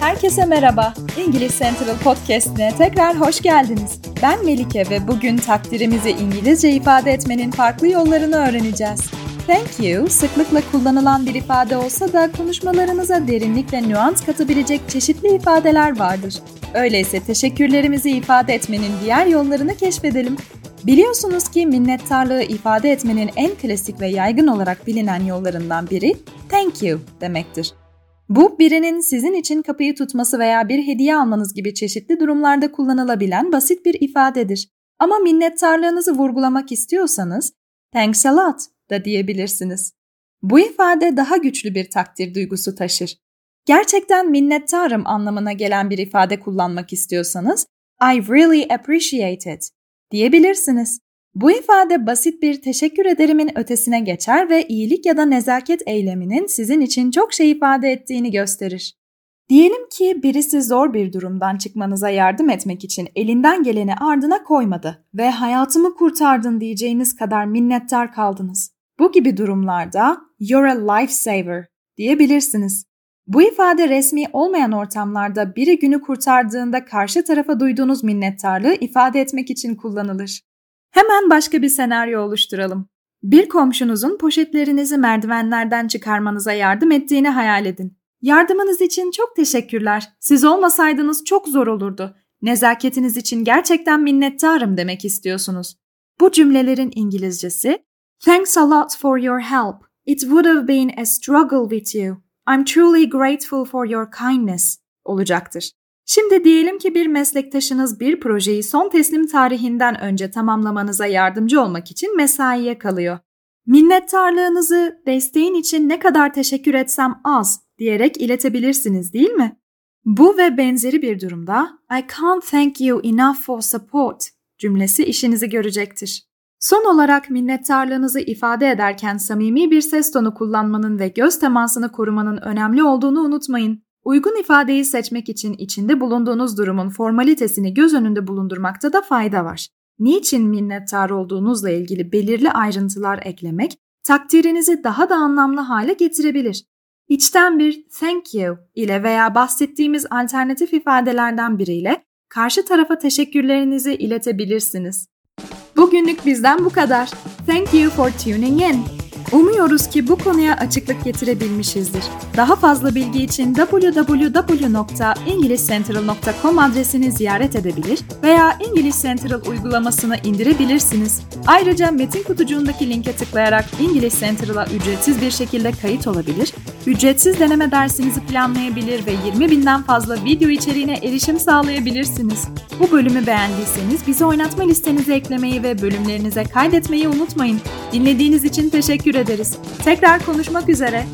Herkese merhaba. İngiliz Central Podcast'ine tekrar hoş geldiniz. Ben Melike ve bugün takdirimizi İngilizce ifade etmenin farklı yollarını öğreneceğiz. Thank you sıklıkla kullanılan bir ifade olsa da konuşmalarınıza derinlik ve nüans katabilecek çeşitli ifadeler vardır. Öyleyse teşekkürlerimizi ifade etmenin diğer yollarını keşfedelim. Biliyorsunuz ki minnettarlığı ifade etmenin en klasik ve yaygın olarak bilinen yollarından biri thank you demektir. Bu birinin sizin için kapıyı tutması veya bir hediye almanız gibi çeşitli durumlarda kullanılabilen basit bir ifadedir. Ama minnettarlığınızı vurgulamak istiyorsanız thanks a lot da diyebilirsiniz. Bu ifade daha güçlü bir takdir duygusu taşır. Gerçekten minnettarım anlamına gelen bir ifade kullanmak istiyorsanız I really appreciate it diyebilirsiniz. Bu ifade basit bir teşekkür ederimin ötesine geçer ve iyilik ya da nezaket eyleminin sizin için çok şey ifade ettiğini gösterir. Diyelim ki birisi zor bir durumdan çıkmanıza yardım etmek için elinden geleni ardına koymadı ve hayatımı kurtardın diyeceğiniz kadar minnettar kaldınız. Bu gibi durumlarda you're a lifesaver diyebilirsiniz. Bu ifade resmi olmayan ortamlarda biri günü kurtardığında karşı tarafa duyduğunuz minnettarlığı ifade etmek için kullanılır. Hemen başka bir senaryo oluşturalım. Bir komşunuzun poşetlerinizi merdivenlerden çıkarmanıza yardım ettiğini hayal edin. Yardımınız için çok teşekkürler. Siz olmasaydınız çok zor olurdu. Nezaketiniz için gerçekten minnettarım demek istiyorsunuz. Bu cümlelerin İngilizcesi Thanks a lot for your help. It would have been a struggle with you. I'm truly grateful for your kindness olacaktır. Şimdi diyelim ki bir meslektaşınız bir projeyi son teslim tarihinden önce tamamlamanıza yardımcı olmak için mesaiye kalıyor. Minnettarlığınızı desteğin için ne kadar teşekkür etsem az diyerek iletebilirsiniz değil mi? Bu ve benzeri bir durumda I can't thank you enough for support cümlesi işinizi görecektir. Son olarak minnettarlığınızı ifade ederken samimi bir ses tonu kullanmanın ve göz temasını korumanın önemli olduğunu unutmayın. Uygun ifadeyi seçmek için içinde bulunduğunuz durumun formalitesini göz önünde bulundurmakta da fayda var. Niçin minnettar olduğunuzla ilgili belirli ayrıntılar eklemek, takdirinizi daha da anlamlı hale getirebilir. İçten bir thank you ile veya bahsettiğimiz alternatif ifadelerden biriyle karşı tarafa teşekkürlerinizi iletebilirsiniz. Bugünlük bizden bu kadar. Thank you for tuning in. Umuyoruz ki bu konuya açıklık getirebilmişizdir. Daha fazla bilgi için www.englishcentral.com adresini ziyaret edebilir veya English Central uygulamasını indirebilirsiniz. Ayrıca metin kutucuğundaki linke tıklayarak English Central'a ücretsiz bir şekilde kayıt olabilir, ücretsiz deneme dersinizi planlayabilir ve 20 binden fazla video içeriğine erişim sağlayabilirsiniz. Bu bölümü beğendiyseniz bizi oynatma listenize eklemeyi ve bölümlerinize kaydetmeyi unutmayın. Dinlediğiniz için teşekkür ederiz. Tekrar konuşmak üzere.